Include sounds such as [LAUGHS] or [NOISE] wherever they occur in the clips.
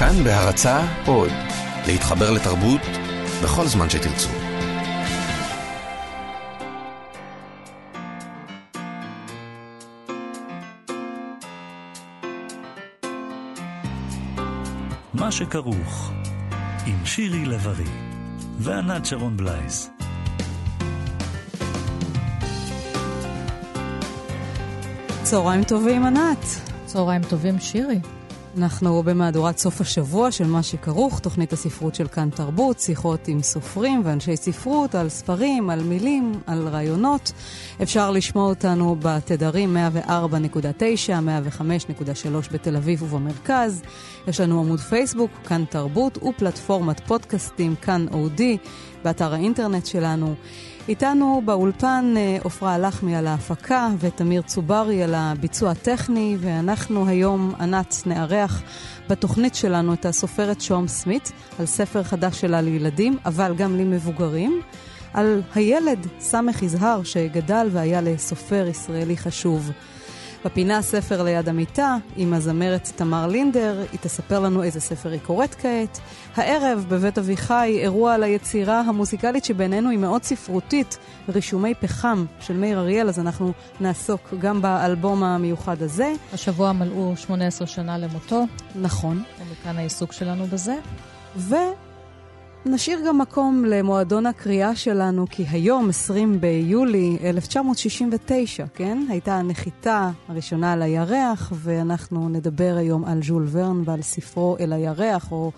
כאן בהרצה עוד, להתחבר לתרבות בכל זמן שתרצו. מה שכרוך, עם שירי לב-ארי וענת שרון בלייס. צהריים טובים, ענת. צהריים טובים, שירי. אנחנו במהדורת סוף השבוע של מה שכרוך, תוכנית הספרות של כאן תרבות, שיחות עם סופרים ואנשי ספרות על ספרים, על מילים, על רעיונות. אפשר לשמוע אותנו בתדרים 104.9, 105.3 בתל אביב ובמרכז. יש לנו עמוד פייסבוק, כאן תרבות, ופלטפורמת פודקאסטים, כאן אודי, באתר האינטרנט שלנו. איתנו באולפן אה, עפרה לחמי על ההפקה ותמיר צוברי על הביצוע הטכני, ואנחנו היום, ענת, נארח בתוכנית שלנו את הסופרת שום סמית על ספר חדש שלה לילדים, אבל גם למבוגרים, על הילד סמך יזהר שגדל והיה לסופר ישראלי חשוב. בפינה ספר ליד המיטה, עם הזמרת תמר לינדר, היא תספר לנו איזה ספר היא קוראת כעת. הערב, בבית אביחי, אירוע על היצירה המוזיקלית שבינינו היא מאוד ספרותית, רישומי פחם של מאיר אריאל, אז אנחנו נעסוק גם באלבום המיוחד הזה. השבוע מלאו 18 שנה למותו. נכון. ומכאן העיסוק שלנו בזה. ו... נשאיר גם מקום למועדון הקריאה שלנו, כי היום, 20 ביולי 1969, כן? הייתה הנחיתה הראשונה על הירח, ואנחנו נדבר היום על ז'ול ורן ועל ספרו אל הירח, או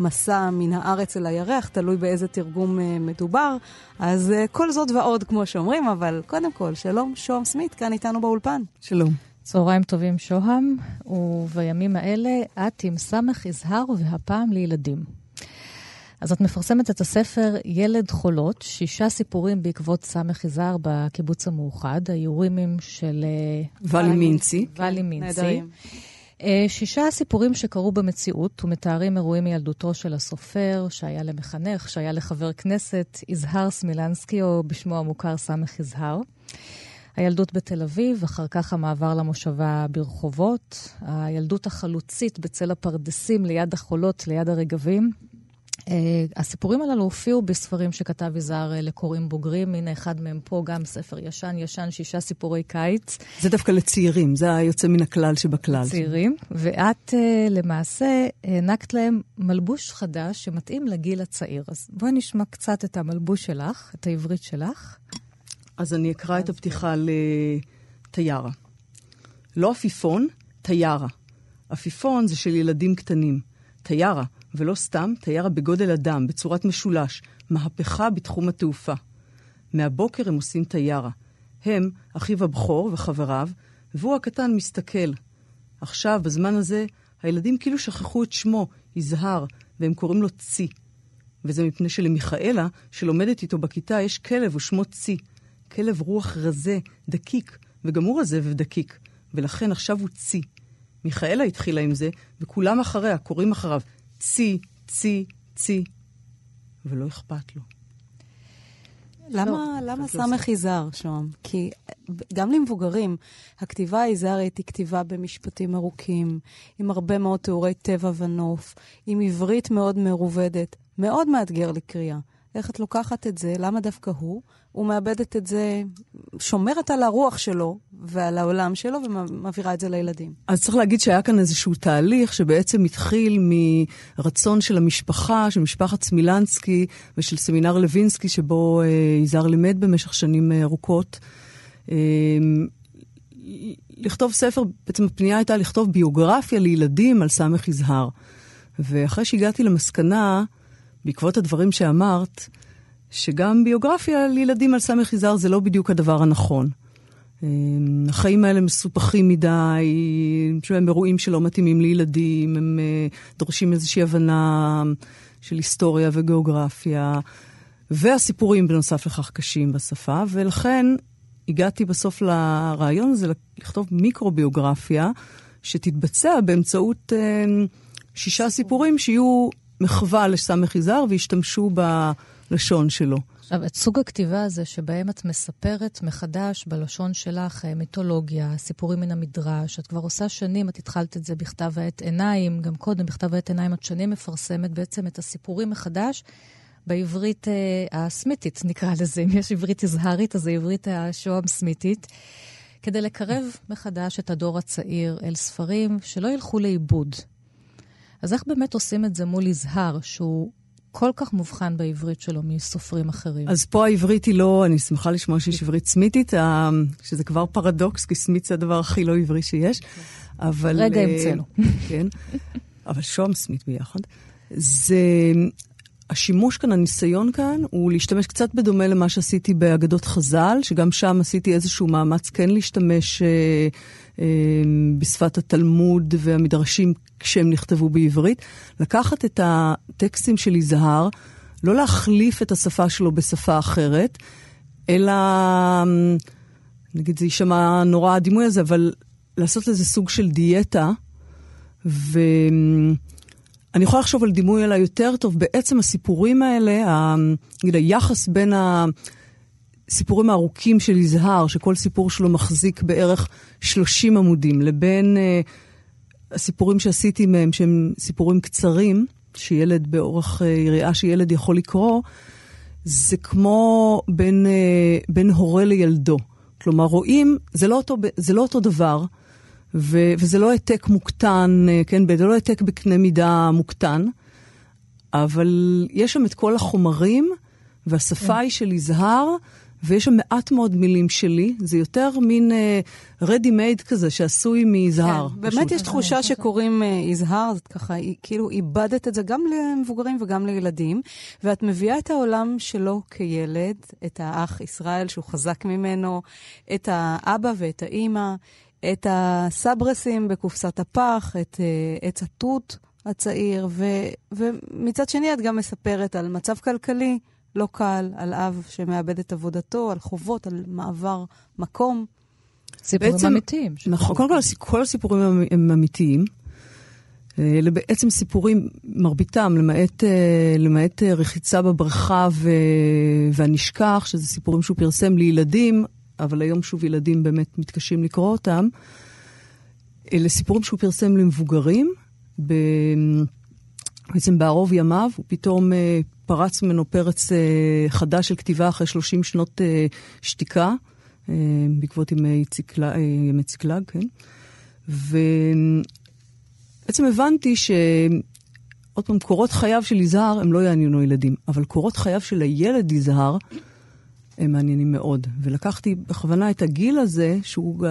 מסע מן הארץ אל הירח, תלוי באיזה תרגום uh, מדובר. אז uh, כל זאת ועוד, כמו שאומרים, אבל קודם כל, שלום, שוהם סמית, כאן איתנו באולפן. שלום. צהריים טובים, שוהם, ובימים האלה את עם סמך יזהר והפעם לילדים. אז את מפרסמת את הספר ילד חולות, שישה סיפורים בעקבות סמך יזהר בקיבוץ המאוחד, האיורימים של... אה, ואלי מינצי. ואלי מינצי. אה, שישה סיפורים שקרו במציאות ומתארים אירועים מילדותו של הסופר, שהיה למחנך, שהיה לחבר כנסת, יזהר סמילנסקי, או בשמו המוכר סמך יזהר. הילדות בתל אביב, אחר כך המעבר למושבה ברחובות, הילדות החלוצית בצל הפרדסים ליד החולות, ליד הרגבים, הסיפורים הללו הופיעו בספרים שכתב יזהר uh, לקוראים בוגרים, הנה אחד מהם פה, גם ספר ישן ישן, שישה סיפורי קיץ. זה דווקא לצעירים, זה היוצא מן הכלל שבכלל. צעירים, ואת uh, למעשה הענקת להם מלבוש חדש שמתאים לגיל הצעיר. אז בואי נשמע קצת את המלבוש שלך, את העברית שלך. אז אני אקרא את הפתיחה לטיירה. לא עפיפון, טיירה. עפיפון זה של ילדים קטנים. טיירה. ולא סתם, טיירה בגודל אדם, בצורת משולש, מהפכה בתחום התעופה. מהבוקר הם עושים טיירה. הם, אחיו הבכור וחבריו, והוא הקטן מסתכל. עכשיו, בזמן הזה, הילדים כאילו שכחו את שמו, יזהר, והם קוראים לו צי. וזה מפני שלמיכאלה, שלומדת איתו בכיתה, יש כלב ושמו צי. כלב רוח רזה, דקיק, וגם הוא רזה ודקיק, ולכן עכשיו הוא צי. מיכאלה התחילה עם זה, וכולם אחריה, קוראים אחריו, צי, צי, צי, ולא אכפת לו. למה, לא, למה סמך יזהר, שוהם? כי גם למבוגרים, הכתיבה היזהרית היא כתיבה במשפטים ארוכים, עם הרבה מאוד תיאורי טבע ונוף, עם עברית מאוד מרובדת, מאוד מאתגר לקריאה. איך את לוקחת את זה? למה דווקא הוא? הוא מאבדת את זה, שומרת על הרוח שלו ועל העולם שלו ומעבירה את זה לילדים. אז צריך להגיד שהיה כאן איזשהו תהליך שבעצם התחיל מרצון של המשפחה, של משפחת סמילנסקי ושל סמינר לוינסקי, שבו אה, יזהר לימד במשך שנים אה, ארוכות. אה, לכתוב ספר, בעצם הפנייה הייתה לכתוב ביוגרפיה לילדים על סמך יזהר. ואחרי שהגעתי למסקנה, בעקבות הדברים שאמרת, שגם ביוגרפיה לילדים על סמך יזהר זה לא בדיוק הדבר הנכון. אמ, החיים האלה מסופחים מדי, הם אירועים שלא מתאימים לילדים, הם אה, דורשים איזושהי הבנה של היסטוריה וגיאוגרפיה, והסיפורים בנוסף לכך קשים בשפה, ולכן הגעתי בסוף לרעיון הזה לכתוב מיקרוביוגרפיה, שתתבצע באמצעות אמ, שישה סיפורים שיהיו מחווה לסמך יזהר וישתמשו ב... הלשון שלו. עכשיו, את סוג הכתיבה הזה, שבהם את מספרת מחדש בלשון שלך אה, מיתולוגיה, סיפורים מן המדרש, את כבר עושה שנים, את התחלת את זה בכתב העת עיניים, גם קודם בכתב העת עיניים את שנים מפרסמת בעצם את הסיפורים מחדש בעברית אה, הסמיתית, נקרא לזה. אם יש עברית אזהרית, אז זה עברית השוהם סמיתית. כדי לקרב מחדש את הדור הצעיר אל ספרים שלא ילכו לאיבוד. אז איך באמת עושים את זה מול יזהר, שהוא כל כך מובחן בעברית שלו מסופרים אחרים? אז פה העברית היא לא, אני שמחה לשמוע שיש עברית סמיתית, אה, שזה כבר פרדוקס, כי סמית זה הדבר הכי לא עברי שיש. אבל... רגע המצאנו. כן, אבל שוהם סמית ביחד. זה... השימוש כאן, הניסיון כאן, הוא להשתמש קצת בדומה למה שעשיתי באגדות חז"ל, שגם שם עשיתי איזשהו מאמץ כן להשתמש אה, אה, בשפת התלמוד והמדרשים כשהם נכתבו בעברית. לקחת את הטקסטים של יזהר, לא להחליף את השפה שלו בשפה אחרת, אלא, נגיד זה יישמע נורא הדימוי הזה, אבל לעשות לזה סוג של דיאטה, ו... אני יכולה לחשוב על דימוי אלא יותר טוב. בעצם הסיפורים האלה, נגיד היחס בין הסיפורים הארוכים של יזהר, שכל סיפור שלו מחזיק בערך 30 עמודים, לבין uh, הסיפורים שעשיתי מהם, שהם סיפורים קצרים, שילד באורך uh, יריעה שילד יכול לקרוא, זה כמו בין, uh, בין הורה לילדו. כלומר, רואים, זה לא אותו, זה לא אותו דבר. ו- וזה לא העתק מוקטן, אה, כן, זה לא העתק בקנה מידה מוקטן, אבל יש שם את כל החומרים, והשפה כן. היא של יזהר, ויש שם מעט מאוד מילים שלי. זה יותר מין uh, ready made כזה, שעשוי מיזהר. כן, באמת יש תחושה שקוראים uh, יזהר, זאת ככה, כאילו איבדת את זה גם למבוגרים וגם לילדים, ואת מביאה את העולם שלו כילד, את האח ישראל שהוא חזק ממנו, את האבא ואת האימא. את הסברסים בקופסת הפח, את uh, עץ התות הצעיר, ו, ומצד שני את גם מספרת על מצב כלכלי לא קל, על אב שמאבד את עבודתו, על חובות, על מעבר מקום. סיפורים בעצם, אמיתיים. נכון, קודם כל כל הסיפורים הם, הם אמיתיים. אלה בעצם סיפורים, מרביתם, למעט, אה, למעט אה, רחיצה בבריכה ו... והנשכח, שזה סיפורים שהוא פרסם לילדים, אבל היום שוב ילדים באמת מתקשים לקרוא אותם. אלה סיפורים שהוא פרסם למבוגרים. ב... בעצם בערוב ימיו, הוא פתאום אה, פרץ ממנו פרץ אה, חדש של כתיבה אחרי 30 שנות אה, שתיקה, אה, בעקבות ימי ציקלג, אה, ימי ציקלג, כן? ובעצם הבנתי ש... עוד פעם, קורות חייו של יזהר הם לא יעניינו ילדים, אבל קורות חייו של הילד יזהר הם מעניינים מאוד. ולקחתי בכוונה את הגיל הזה, שהוא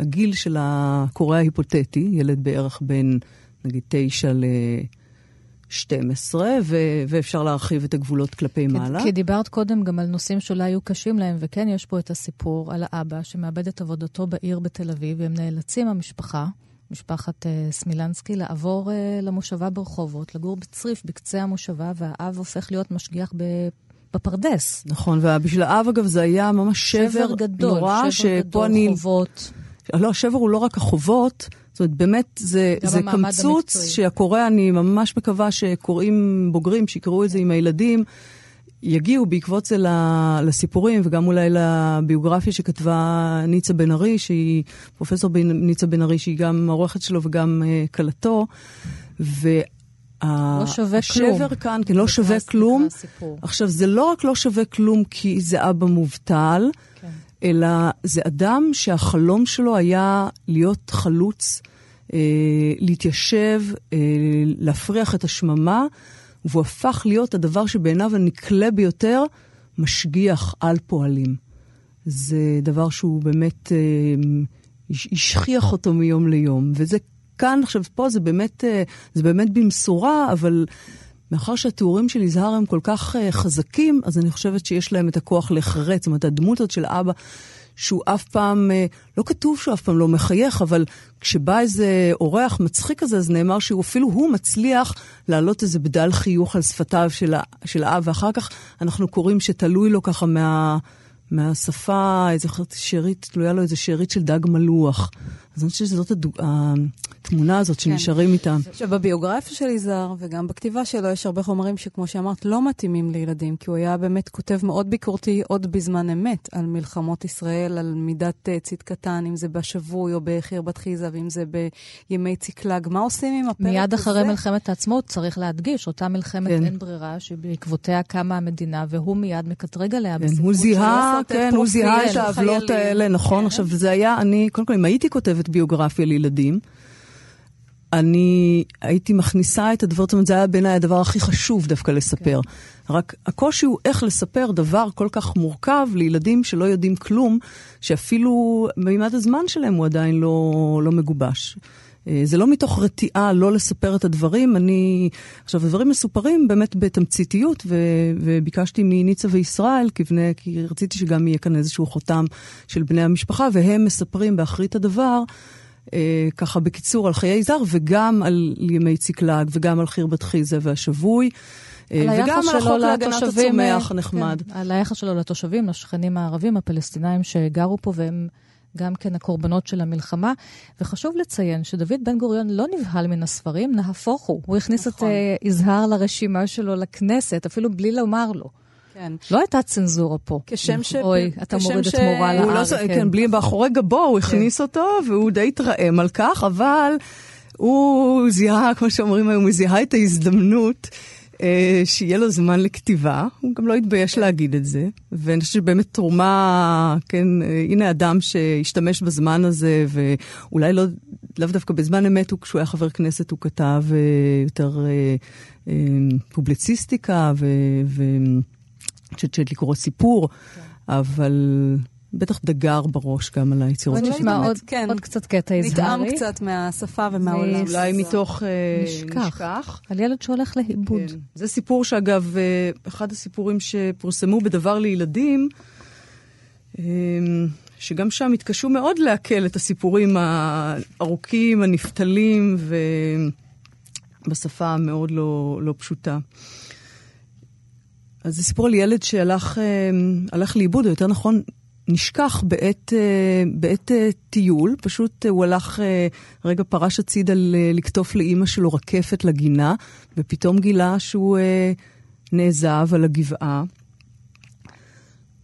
הגיל של הקורא ההיפותטי, ילד בערך בין נגיד תשע ל-12, ו- ואפשר להרחיב את הגבולות כלפי כי, מעלה. כי דיברת קודם גם על נושאים שאולי היו קשים להם, וכן, יש פה את הסיפור על האבא שמאבד את עבודתו בעיר בתל אביב, והם נאלצים, המשפחה, משפחת uh, סמילנסקי, לעבור uh, למושבה ברחובות, לגור בצריף בקצה המושבה, והאב הופך להיות משגיח בפרדס. נכון, ובשביל האב, אגב, זה היה ממש שבר, שבר גדול, נורא, שבר גדול, אני... חובות. לא, השבר הוא לא רק החובות, זאת אומרת, באמת, זה, זה קמצוץ שהקורא, אני ממש מקווה שקוראים בוגרים, שיקראו את זה עם הילדים, יגיעו בעקבות זה לסיפורים, וגם אולי לביוגרפיה שכתבה ניצה בן ארי, שהיא, פרופסור ניצה בן ארי, שהיא גם העורכת שלו וגם uh, כלתו. לא שווה כלום. השבר כאן, כן, לא שווה כלום. עכשיו, זה לא רק לא שווה כלום כי זה אבא מובטל, כן. אלא זה אדם שהחלום שלו היה להיות חלוץ, אה, להתיישב, אה, להפריח את השממה, והוא הפך להיות הדבר שבעיניו הנקלה ביותר, משגיח על פועלים. זה דבר שהוא באמת אה, השכיח אותו מיום ליום, וזה כאן, עכשיו, פה זה באמת, אה, זה באמת במשורה, אבל מאחר שהתיאורים של יזהר הם כל כך uh, חזקים, אז אני חושבת שיש להם את הכוח להיחרץ. זאת אומרת, הדמות הזאת של אבא, שהוא אף פעם, uh, לא כתוב שהוא אף פעם לא מחייך, אבל כשבא איזה אורח מצחיק כזה, אז נאמר שהוא אפילו הוא מצליח להעלות איזה בדל חיוך על שפתיו של, של האב, ואחר כך אנחנו קוראים שתלוי לו ככה מה... מהשפה, איזה שארית, תלויה לו איזה שארית של דג מלוח. אז אני חושבת שזאת הדוג... התמונה הזאת שנשארים איתה. עכשיו, בביוגרפיה של יזהר וגם בכתיבה שלו יש הרבה חומרים שכמו שאמרת, לא מתאימים לילדים, כי הוא היה באמת כותב מאוד ביקורתי עוד בזמן אמת על מלחמות ישראל, על מידת uh, צדקתן, אם זה בשבוי או בחרבת חיזה, ואם זה בימי ציקלג. מה עושים עם הפרק הזה? מיד אחרי מלחמת העצמאות צריך להדגיש, אותה מלחמת כן. אין ברירה, שבעקבותיה קמה המדינה, והוא מיד מקטרג עליה כן, הוא זיהה, כן, הוא זיהה את העוולות האלה, נכון. כן. עכשיו, זה היה, אני, קודם כל, אם הייתי כותבת ביוגרפיה לילדים, אני הייתי מכניסה את הדבר, זאת אומרת, זה היה בעיניי הדבר הכי חשוב דווקא לספר. כן. רק הקושי הוא איך לספר דבר כל כך מורכב לילדים שלא יודעים כלום, שאפילו מימד הזמן שלהם הוא עדיין לא, לא מגובש. אה, זה לא מתוך רתיעה לא לספר את הדברים, אני... עכשיו, הדברים מסופרים באמת בתמציתיות, ו... וביקשתי מניצה וישראל, כבני, כי רציתי שגם יהיה כאן איזשהו חותם של בני המשפחה, והם מספרים באחרית הדבר. אה, ככה בקיצור על חיי זר, וגם על ימי ציקלג, וגם על חיר בת חיזה והשבוי. אה, וגם על החוק להגנת הצומח הנחמד. כן, על היחס שלו לתושבים, לשכנים הערבים, הפלסטינאים שגרו פה, והם גם כן הקורבנות של המלחמה. וחשוב לציין שדוד בן גוריון לא נבהל מן הספרים, נהפוך הוא. הוא הכניס נכון. את uh, יזהר לרשימה שלו לכנסת, אפילו בלי לומר לו. כן. לא הייתה צנזורה פה. כשם ש... אוי, אתה מוריד ש... את מורה לארץ. לא, כן. כן, בלי, באחורי גבו הוא כן. הכניס אותו, והוא די התרעם על כך, אבל הוא זיהה, כמו שאומרים היום, הוא זיהה את ההזדמנות. אה, שיהיה לו זמן לכתיבה, הוא גם לא התבייש. להגיד את זה, ואני חושבת שבאמת תרומה, כן, אה, הנה אדם שהשתמש בזמן הזה, ואולי לא, לאו דווקא בזמן אמת, הוא, כשהוא היה חבר כנסת הוא כתב אה, יותר פובליציסטיקה, ו... ו חושבת שיש לקרוא סיפור, כן. אבל בטח דגר בראש גם על היצירות. בוא נשמע עוד, כן, עוד קצת קטע יזהרי. נטעם קצת מהשפה ומהעולם. אולי מתוך אה, נשכח. נשכח. על ילד שהולך לאיבוד. כן. זה סיפור שאגב, אה, אחד הסיפורים שפורסמו בדבר לילדים, אה, שגם שם התקשו מאוד לעכל את הסיפורים הארוכים, הנפתלים, ובשפה המאוד לא, לא פשוטה. אז זה סיפור על ילד שהלך לאיבוד, או יותר נכון, נשכח בעת, אה, בעת אה, טיול. פשוט הוא הלך, רגע פרש הצידה לקטוף לאימא שלו רקפת לגינה, ופתאום גילה שהוא נעזב על הגבעה.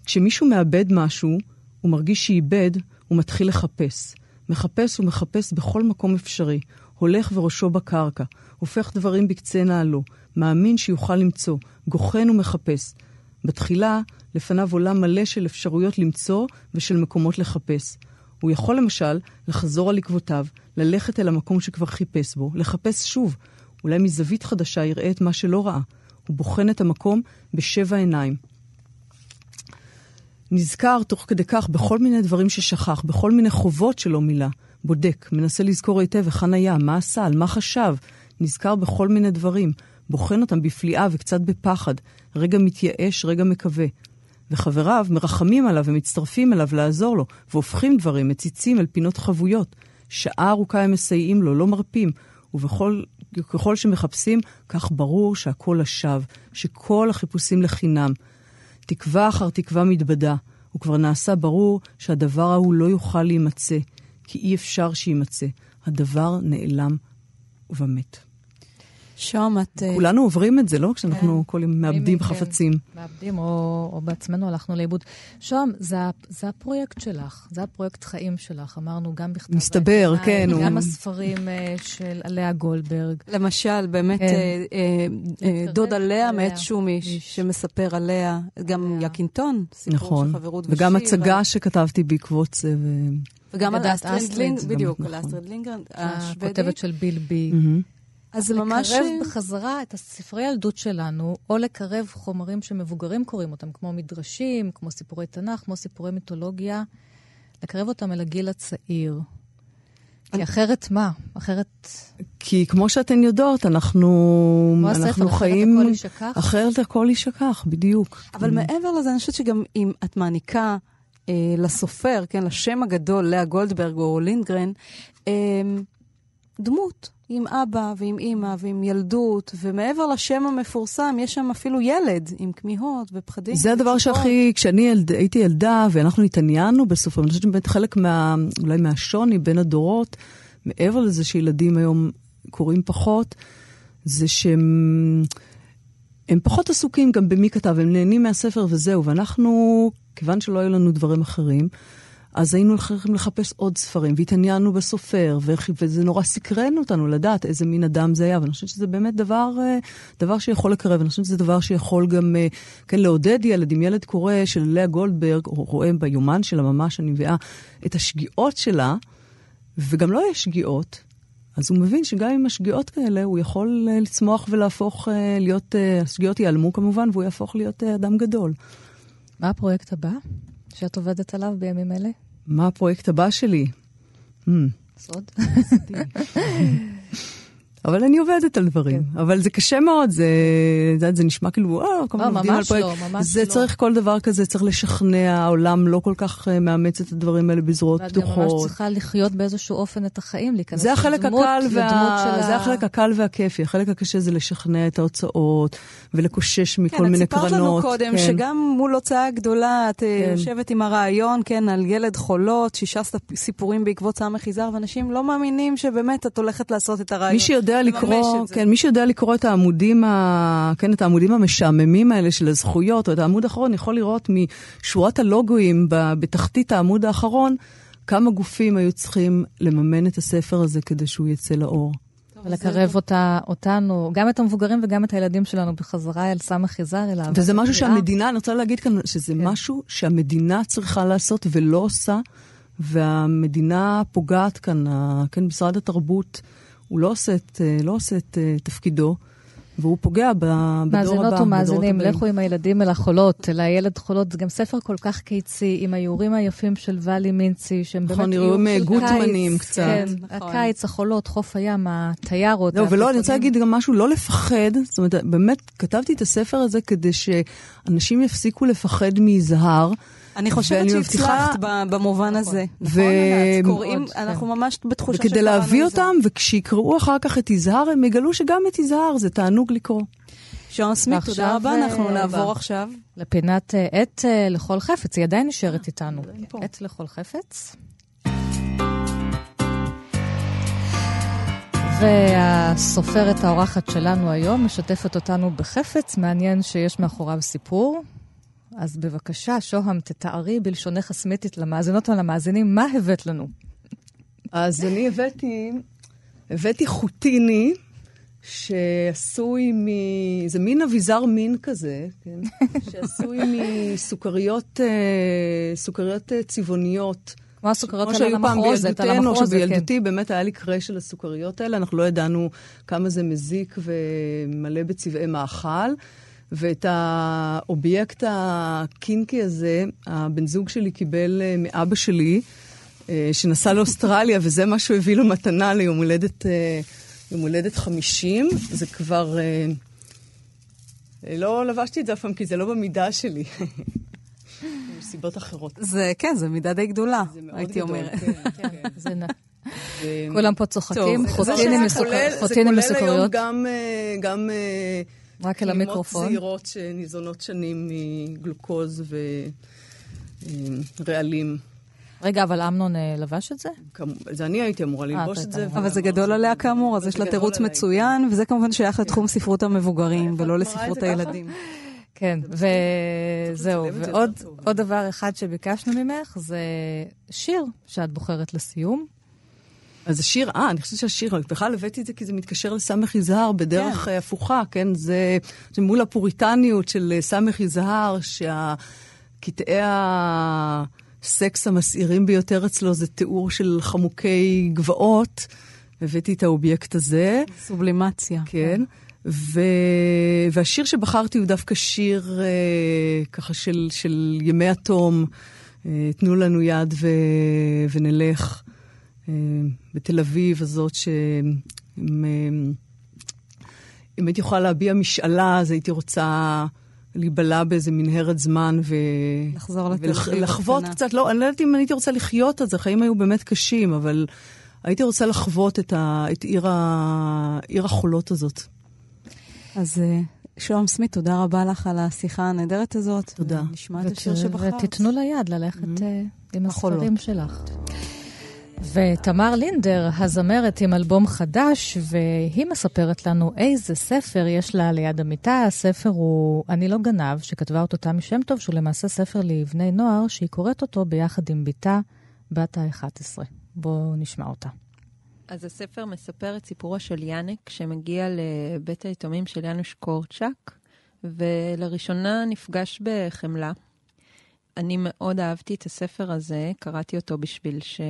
כשמישהו מאבד משהו, הוא מרגיש שאיבד, הוא מתחיל לחפש. מחפש ומחפש בכל מקום אפשרי. הולך וראשו בקרקע, הופך דברים בקצה נעלו, מאמין שיוכל למצוא, גוחן ומחפש. בתחילה, לפניו עולם מלא של אפשרויות למצוא ושל מקומות לחפש. הוא יכול למשל לחזור על עקבותיו, ללכת אל המקום שכבר חיפש בו, לחפש שוב. אולי מזווית חדשה יראה את מה שלא ראה. הוא בוחן את המקום בשבע עיניים. נזכר תוך כדי כך בכל מיני דברים ששכח, בכל מיני חובות שלא מילא. בודק, מנסה לזכור היטב היכן היה, מה עשה, על מה חשב. נזכר בכל מיני דברים. בוחן אותם בפליאה וקצת בפחד, רגע מתייאש, רגע מקווה. וחבריו מרחמים עליו ומצטרפים אליו לעזור לו, והופכים דברים, מציצים אל פינות חבויות. שעה ארוכה הם מסייעים לו, לא מרפים, וככל שמחפשים, כך ברור שהכל לשווא, שכל החיפושים לחינם. תקווה אחר תקווה מתבדה, וכבר נעשה ברור שהדבר ההוא לא יוכל להימצא, כי אי אפשר שיימצא. הדבר נעלם ומת. שוהם, את... אה, כולנו עוברים את זה, לא? כשאנחנו כן. כל יום מאבדים כן. חפצים. מאבדים, או, או בעצמנו הלכנו לאיבוד. שוהם, זה, זה הפרויקט שלך, זה הפרויקט חיים שלך, אמרנו גם בכתב... מסתבר, כן. גם. הספרים uh, של לאה גולדברג. למשל, באמת, כן. uh, דודה לאה מאת שומי, שמספר עליה, גם יקינטון, סיפור נכון. של חברות ושיר. וגם הצגה שכתבתי בעקבות זה. ו... וגם על אסטריד לינגרן, בדיוק, על אסטריד לינגרן, השוודית. הכותבת של בילבי. אז זה ממש... לקרב בחזרה את הספרי ילדות שלנו, או לקרב חומרים שמבוגרים קוראים אותם, כמו מדרשים, כמו סיפורי תנ"ך, כמו סיפורי מיתולוגיה, לקרב אותם אל הגיל הצעיר. כי אחרת מה? אחרת... כי כמו שאתן יודעות, אנחנו, אנחנו הספר, חיים... אחרת הכל יישכח. אחרת הכל יישכח, בדיוק. אבל mm. מעבר לזה, אני חושבת שגם אם את מעניקה אה, לסופר, כן, לשם הגדול, לאה גולדברג או לינדגרן, אה, דמות עם אבא ועם אימא ועם ילדות, ומעבר לשם המפורסם, יש שם אפילו ילד עם כמיהות ופחדים. זה הדבר שהכי, כשאני ילד, הייתי ילדה ואנחנו התעניינו בסופו, אני חושבת שבאמת חלק מה, אולי מהשוני בין הדורות, מעבר לזה שילדים היום קוראים פחות, זה שהם הם פחות עסוקים גם במי כתב, הם נהנים מהספר וזהו, ואנחנו, כיוון שלא היו לנו דברים אחרים, אז היינו הולכים לחפש עוד ספרים, והתעניינו בסופר, וזה נורא סקרן אותנו לדעת איזה מין אדם זה היה, ואני חושבת שזה באמת דבר, אה, דבר שיכול לקרב, ואני חושבת שזה דבר שיכול גם, אה, כן, לעודד ילד, אם ילד קורא של לאה גולדברג, או רואה ביומן שלה ממש, אני מביאה את השגיאות שלה, וגם לא יש שגיאות, אז הוא מבין שגם עם השגיאות כאלה, הוא יכול אה, לצמוח ולהפוך להיות, השגיאות ייעלמו כמובן, והוא יהפוך להיות אדם גדול. מה הפרויקט הבא? שאת עובדת עליו בימים אלה? מה הפרויקט הבא שלי? Hmm. סוד? [LAUGHS] אבל אני עובדת על דברים. כן. אבל זה קשה מאוד, זה, זה, זה נשמע כאילו, אה, כל הזמן לא, עובדים על פרויקט. לא, ממש זה לא. צריך כל דבר כזה, צריך לשכנע, העולם לא כל כך uh, מאמץ את הדברים האלה בזרועות פתוחות. ואת גם ממש צריכה לחיות באיזשהו אופן את החיים, להיכנס לדמות, וה... של זה החלק הקל והכיפי. החלק הקשה זה לשכנע את ההוצאות, ולקושש מכל כן, מיני קרנות. כן, את סיפרת לנו קודם, כן. שגם מול הוצאה גדולה, את אה, כן. יושבת עם הרעיון, כן, על ילד חולות, שישה סיפורים בעקבות סמך יזהר, ואנשים לא מאמינים שבאמת את הולכת לעשות את הרעיון. שיודע לקרוא, כן, מי שיודע לקרוא את העמודים, ה, כן, את העמודים המשעממים האלה של הזכויות, או את העמוד האחרון, יכול לראות משורת הלוגויים בתחתית העמוד האחרון, כמה גופים היו צריכים לממן את הספר הזה כדי שהוא יצא לאור. ולקרב אותה, אותנו, גם את המבוגרים וגם את הילדים שלנו בחזרה אל סמך יזהר אליו. וזה משהו שהמדינה, אני רוצה להגיד כאן, שזה כן. משהו שהמדינה צריכה לעשות ולא עושה, והמדינה פוגעת כאן, כן, משרד התרבות. הוא לא עושה את, אה, לא עושה את אה, תפקידו. והוא פוגע בדור הבא. מאזינות ומאזינים, לכו עם הילדים אל החולות, אל הילד חולות. זה גם ספר כל כך קיצי, עם האיורים היפים של ואלי מינצי, שהם נכון, באמת איורים של קיץ. נכון, גוטמנים קצת. כן, נכון. הקיץ, החולות, חוף הים, הטיירות. לא, ולא, אני רוצה להגיד גם משהו, לא לפחד. זאת אומרת, באמת, כתבתי את הספר הזה כדי שאנשים יפסיקו לפחד מיזהר. אני חושבת שהצלחת במובן הזה. נכון, קוראים, אנחנו כן. ממש בתחושה שקראנו את זה. וכדי להביא אותם, וכשיקראו אחר כך את יזהר, הם יגלו שגם את יזהר זה תענוג לקרוא. שרון סמית, תודה רבה. אנחנו אה, נעבור עכשיו. לפינת אה, עט אה, לכל חפץ, היא עדיין נשארת איתנו. עט לכל חפץ. והסופרת האורחת שלנו היום משתפת אותנו בחפץ מעניין שיש מאחוריו סיפור. אז בבקשה, שוהם, תתארי בלשונך הסמיתית למאזינות ולמאזינים, מה הבאת לנו? אז אני הבאתי, הבאתי חוטיני, שעשוי מ... זה מין אביזר מין כזה, כן? [LAUGHS] שעשוי מסוכריות אה, סוכריות אה, צבעוניות. כמו הסוכריות על המחרוזת, על המחרוזת, כן. שבילדותי באמת היה לי קרה של הסוכריות האלה, אנחנו לא ידענו כמה זה מזיק ומלא בצבעי מאכל. ואת האובייקט הקינקי הזה, הבן זוג שלי קיבל אה, מאבא שלי, אה, שנסע לאוסטרליה, וזה מה שהוא הביא לו מתנה ליום הולדת, אה, יום הולדת 50. זה כבר... לא לבשתי את זה אף פעם, כי זה לא במידה שלי. [LAUGHS] מסיבות אחרות. זה, כן, זו מידה די גדולה, הייתי אומרת. כן, כן. זה נ... כולם פה צוחקים, חוטין עם מסוכריות. זה כולל היום גם רק אל המיקרופון. זעירות שניזונות שנים מגלוקוז ורעלים. רגע, אבל אמנון אה, לבש את זה? זה אני הייתי אמורה אה, ללבוש את זה. אבל זה גדול עליה כאמור, אז יש לה תירוץ מצוין, וזה כמובן שייך לתחום ספרות המבוגרים, ולא לספרות הילדים. כן, וזהו. ועוד דבר אחד שביקשנו ממך, זה שיר שאת בוחרת לסיום. אז השיר, אה, אני חושבת שהשיר, בכלל הבאתי את זה כי זה מתקשר לסמך יזהר בדרך כן. הפוכה, כן? זה, זה מול הפוריטניות של אה, סמך יזהר, שהקטעי הסקס המסעירים ביותר אצלו זה תיאור של חמוקי גבעות. הבאתי את האובייקט הזה. סובלימציה. כן. ו... והשיר שבחרתי הוא דווקא שיר אה, ככה של, של ימי התום, אה, תנו לנו יד ו... ונלך. אה, בתל אביב הזאת, שאם הייתי יכולה להביע משאלה, אז הייתי רוצה להיבלע באיזה מנהרת זמן ו... לחזור לתל אביב. ולחוות קצת, לא, אני לא יודעת אם הייתי רוצה לחיות, אז החיים היו באמת קשים, אבל הייתי רוצה לחוות את, ה, את עיר, ה, עיר החולות הזאת. אז אה, שלום סמית, תודה רבה לך על השיחה הנהדרת הזאת. תודה. נשמע את השיר שבחרת. ותיתנו לה יד ללכת mm-hmm. עם החולות. הספרים שלך. ותמר לינדר, הזמרת עם אלבום חדש, והיא מספרת לנו איזה ספר יש לה ליד המיטה. הספר הוא "אני לא גנב", שכתבה אותו תמי שם טוב, שהוא למעשה ספר לבני נוער, שהיא קוראת אותו ביחד עם בתה, בת ה-11. בואו נשמע אותה. אז הספר מספר את סיפורו של יאנק, שמגיע לבית היתומים של יאנוש קורצ'אק, ולראשונה נפגש בחמלה. אני מאוד אהבתי את הספר הזה, קראתי אותו בשביל ש...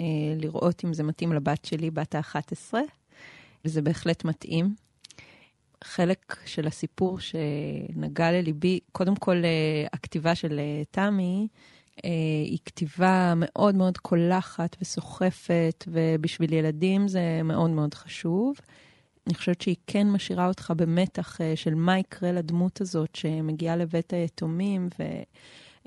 אה, לראות אם זה מתאים לבת שלי, בת ה-11, וזה בהחלט מתאים. חלק של הסיפור שנגע לליבי, קודם כל אה, הכתיבה של אה, תמי, היא כתיבה מאוד מאוד קולחת וסוחפת, ובשביל ילדים זה מאוד מאוד חשוב. אני חושבת שהיא כן משאירה אותך במתח של מה יקרה לדמות הזאת שמגיעה לבית היתומים, ו...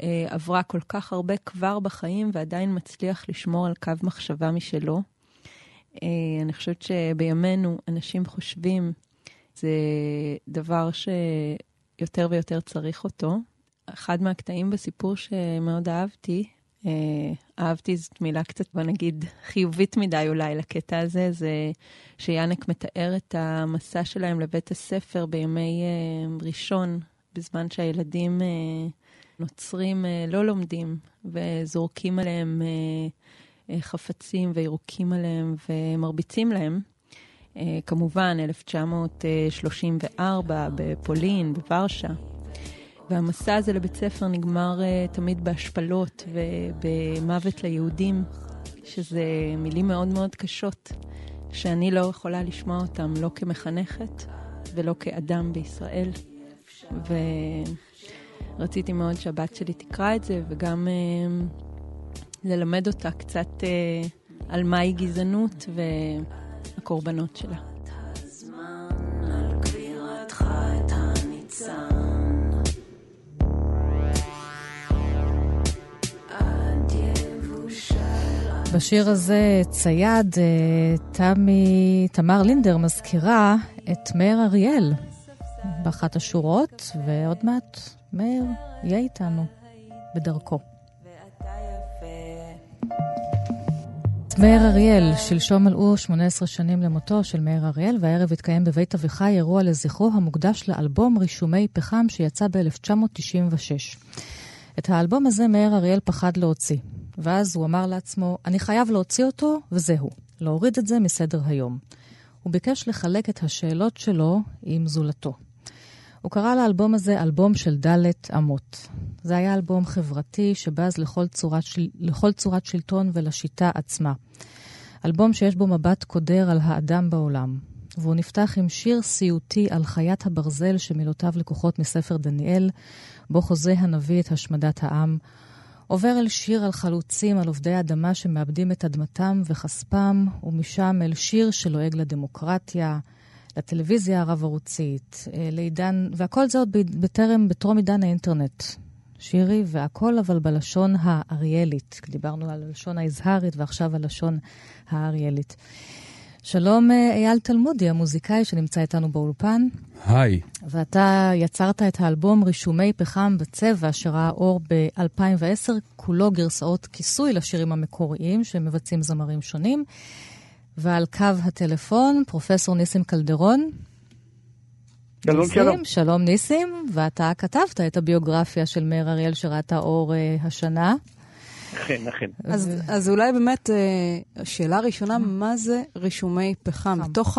אה, עברה כל כך הרבה כבר בחיים ועדיין מצליח לשמור על קו מחשבה משלו. אה, אני חושבת שבימינו אנשים חושבים, זה דבר שיותר ויותר צריך אותו. אחד מהקטעים בסיפור שמאוד אהבתי, אה, אהבתי זאת מילה קצת, בוא נגיד, חיובית מדי אולי לקטע הזה, זה שיאנק מתאר את המסע שלהם לבית הספר בימי ראשון, בזמן שהילדים נוצרים אה, לא לומדים וזורקים עליהם אה, אה, חפצים וירוקים עליהם ומרביצים להם. כמובן, 1934 בפולין, בוורשה. והמסע הזה לבית ספר נגמר תמיד בהשפלות ובמוות ליהודים, שזה מילים מאוד מאוד קשות, שאני לא יכולה לשמוע אותם לא כמחנכת ולא כאדם בישראל. ו... רציתי מאוד שהבת שלי תקרא את זה, וגם אה, ללמד אותה קצת אה, על מהי גזענות והקורבנות שלה. בשיר הזה, צייד, אה, תמי, תמר לינדר מזכירה את מאיר אריאל באחת השורות, ועוד מעט מאיר יהיה איתנו בדרכו. מאיר אריאל, שלשום מלאו 18 שנים למותו של מאיר אריאל, והערב התקיים בבית אביחי אירוע לזכרו המוקדש לאלבום רישומי פחם שיצא ב-1996. את האלבום הזה מאיר אריאל פחד להוציא, ואז הוא אמר לעצמו, אני חייב להוציא אותו, וזהו, להוריד את זה מסדר היום. הוא ביקש לחלק את השאלות שלו עם זולתו. הוא קרא לאלבום הזה אלבום של ד' אמות. זה היה אלבום חברתי שבז לכל צורת, של... לכל צורת שלטון ולשיטה עצמה. אלבום שיש בו מבט קודר על האדם בעולם. והוא נפתח עם שיר סיוטי על חיית הברזל שמילותיו לקוחות מספר דניאל, בו חוזה הנביא את השמדת העם. עובר אל שיר על חלוצים, על עובדי אדמה שמאבדים את אדמתם וכספם, ומשם אל שיר שלועג לדמוקרטיה, לטלוויזיה הרב-ערוצית, אה, לעידן, והכל זה עוד בטרם, בטרום עידן האינטרנט. שירי, והכל אבל בלשון האריאלית. דיברנו על הלשון האזהרית ועכשיו הלשון האריאלית. שלום אה, אייל תלמודי, המוזיקאי שנמצא איתנו באולפן. היי. ואתה יצרת את האלבום רישומי פחם בצבע, שראה אור ב-2010, כולו גרסאות כיסוי לשירים המקוריים שמבצעים זמרים שונים. ועל קו הטלפון, פרופסור ניסים קלדרון. שלום, ניסים, שלום. שלום ניסים, ואתה כתבת את הביוגרפיה של מאיר אריאל שראתה אור uh, השנה. אכן, אכן. אז, אז אולי באמת, uh, שאלה ראשונה, מה זה רישומי פחם? בתוך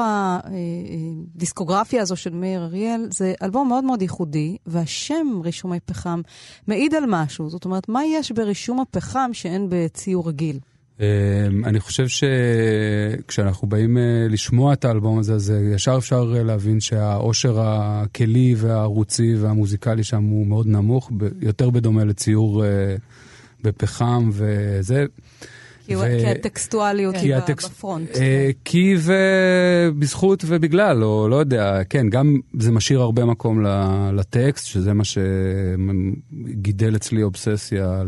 הדיסקוגרפיה אה, הזו של מאיר אריאל, זה אלבום מאוד מאוד ייחודי, והשם רישומי פחם מעיד על משהו. זאת אומרת, מה יש ברישום הפחם שאין בציור רגיל? אמ, אני חושב שכשאנחנו באים אה, לשמוע את האלבום הזה, אז ישר אפשר אה, להבין שהאושר הכלי והערוצי והמוזיקלי שם הוא מאוד נמוך, יותר בדומה לציור אה, בפחם וזה. כי הטקסטואליות היא בפרונט. אה, כי ובזכות ובגלל, או לא יודע, כן, גם זה משאיר הרבה מקום לטקסט, שזה מה שגידל אצלי אובססיה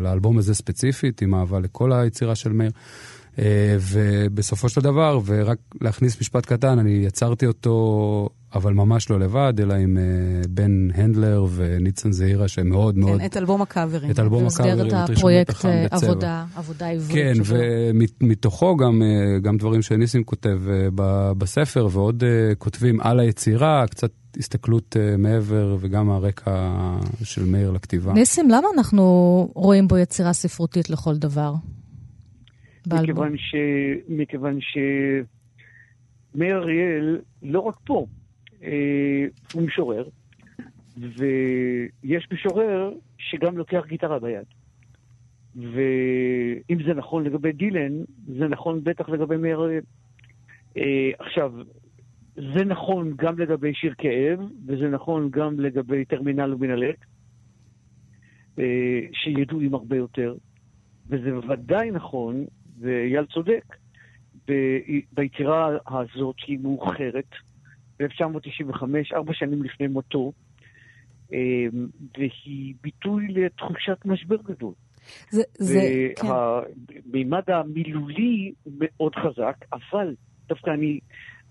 לאלבום הזה ספציפית, עם אהבה לכל היצירה של מאיר. אה, ובסופו של דבר, ורק להכניס משפט קטן, אני יצרתי אותו, אבל ממש לא לבד, אלא עם uh, בן הנדלר וניצן זעירה, שהם מאוד כן, מאוד... את אלבום הקאברים. את אלבום הקאברים, במסגרת הפרויקט עבודה, עבודה עברית. כן, ומתוכו גם, גם דברים שניסים כותב בספר, ועוד כותבים על היצירה, קצת הסתכלות מעבר, וגם הרקע של מאיר לכתיבה. ניסים, למה אנחנו רואים בו יצירה ספרותית לכל דבר? מכיוון, ש... מכיוון שמאיר אריאל, לא רק פה, אה, הוא משורר, ויש משורר שגם לוקח גיטרה ביד. ואם זה נכון לגבי דילן, זה נכון בטח לגבי מאיר. אה, עכשיו, זה נכון גם לגבי שיר כאב, וזה נכון גם לגבי טרמינל ומנהלת, אה, שידועים הרבה יותר. וזה ודאי נכון ואייל צודק, ביצירה הזאת שהיא מאוחרת, ב-1995, ארבע שנים לפני מותו, אמ, והיא ביטוי לתחושת משבר גדול. זה, זה, כן. והמימד המילולי מאוד חזק, אבל דווקא אני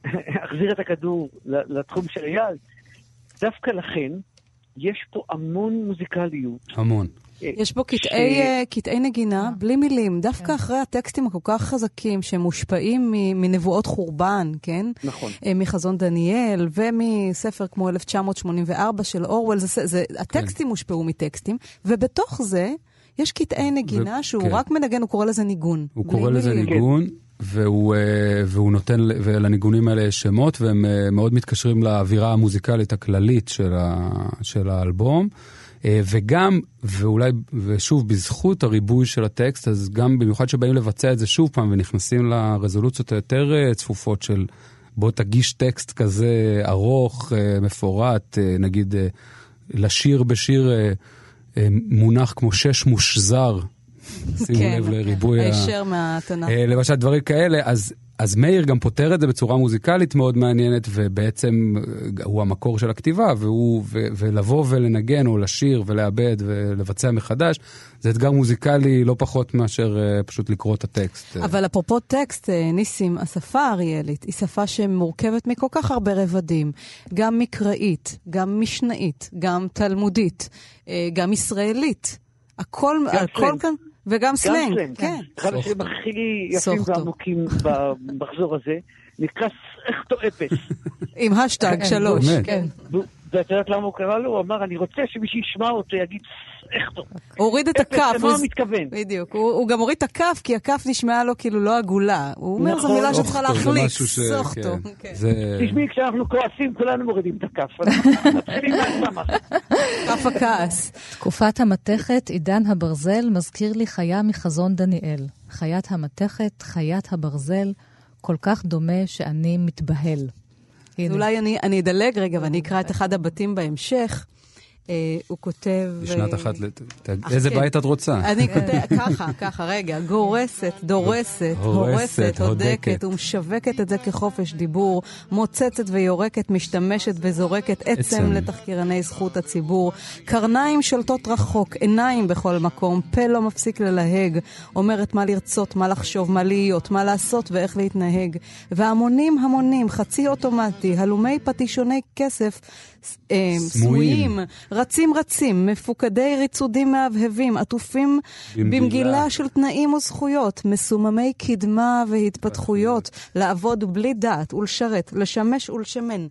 [LAUGHS] אחזיר את הכדור לתחום של אייל, דווקא לכן יש פה המון מוזיקליות. המון. יש פה קטעי, ש... קטעי נגינה yeah. בלי מילים, דווקא yeah. אחרי הטקסטים הכל כך חזקים שמושפעים מנבואות חורבן, כן? נכון. Uh, מחזון דניאל ומספר כמו 1984 של אורוול, זה, זה, הטקסטים כן. הושפעו מטקסטים, ובתוך זה יש קטעי נגינה ו... שהוא כן. רק מנגן, הוא קורא לזה ניגון. הוא קורא לזה מילים. ניגון. והוא, אה, והוא נותן, ולניגונים האלה יש שמות, והם מאוד מתקשרים לאווירה המוזיקלית הכללית של, ה, של האלבום. אה, וגם, ואולי, ושוב, בזכות הריבוי של הטקסט, אז גם במיוחד שבאים לבצע את זה שוב פעם ונכנסים לרזולוציות היותר אה, צפופות של בוא תגיש טקסט כזה ארוך, אה, מפורט, נגיד לשיר בשיר מונח כמו שש מושזר. [LAUGHS] שימו כן, לב לריבוי ה... הישר מהתנ"ך. למשל דברים כאלה, אז אז מאיר גם פותר את זה בצורה מוזיקלית מאוד מעניינת, ובעצם אה, הוא המקור של הכתיבה, והוא, ו, ולבוא ולנגן או לשיר ולעבד ולבצע מחדש, זה אתגר מוזיקלי לא פחות מאשר uh, פשוט לקרוא את הטקסט. אבל אפרופו טקסט, אה, ניסים, השפה האריאלית היא שפה שמורכבת מכל כך הרבה רבדים, גם מקראית, גם משנאית, גם תלמודית, גם ישראלית. הכל, הכל כאן... וגם סלנג. סלנג, כן. אחד השירים הכי יפים ועמוקים במחזור הזה, נקרא סכטו אפס. [LAUGHS] עם השטג שלוש, כן. ואת יודעת למה הוא קרא לו? הוא אמר, אני רוצה שמי שישמע אותו יגיד סכטו. הוא הוריד את הכף. למה הוא מתכוון? בדיוק. הוא גם הוריד את הכף, כי הכף נשמעה לו כאילו לא עגולה. הוא אומר, זו מילה שצריכה להחליק, סוכטו. תשמעי, כשאנחנו כועסים, כולנו מורידים את הכף. [LAUGHS] כף הכעס. תקופת המתכת, עידן הברזל, מזכיר לי חיה מחזון דניאל. חיית המתכת, חיית הברזל, כל כך דומה שאני מתבהל. אז אולי אני, אני אדלג רגע ואני אקרא את אחד הבתים בהמשך. אה, הוא כותב... בשנת אה, אחת, איזה כן. בית את רוצה? אני כותב, ככה, ככה, רגע, גורסת, דורסת, הורסת, הודקת ומשווקת את זה כחופש דיבור, מוצצת ויורקת, משתמשת וזורקת עצם לתחקירני זכות הציבור. קרניים שולטות רחוק, עיניים בכל מקום, פה לא מפסיק ללהג, אומרת מה לרצות, מה לחשוב, מה להיות, מה לעשות ואיך להתנהג. והמונים המונים, חצי אוטומטי, הלומי פטישוני כסף, סמויים, רצים רצים, מפוקדי ריצודים מהבהבים, עטופים במגילה. של תנאים וזכויות, מסוממי קדמה והתפתחויות, לעבוד בלי דעת ולשרת, לשמש ולשמן.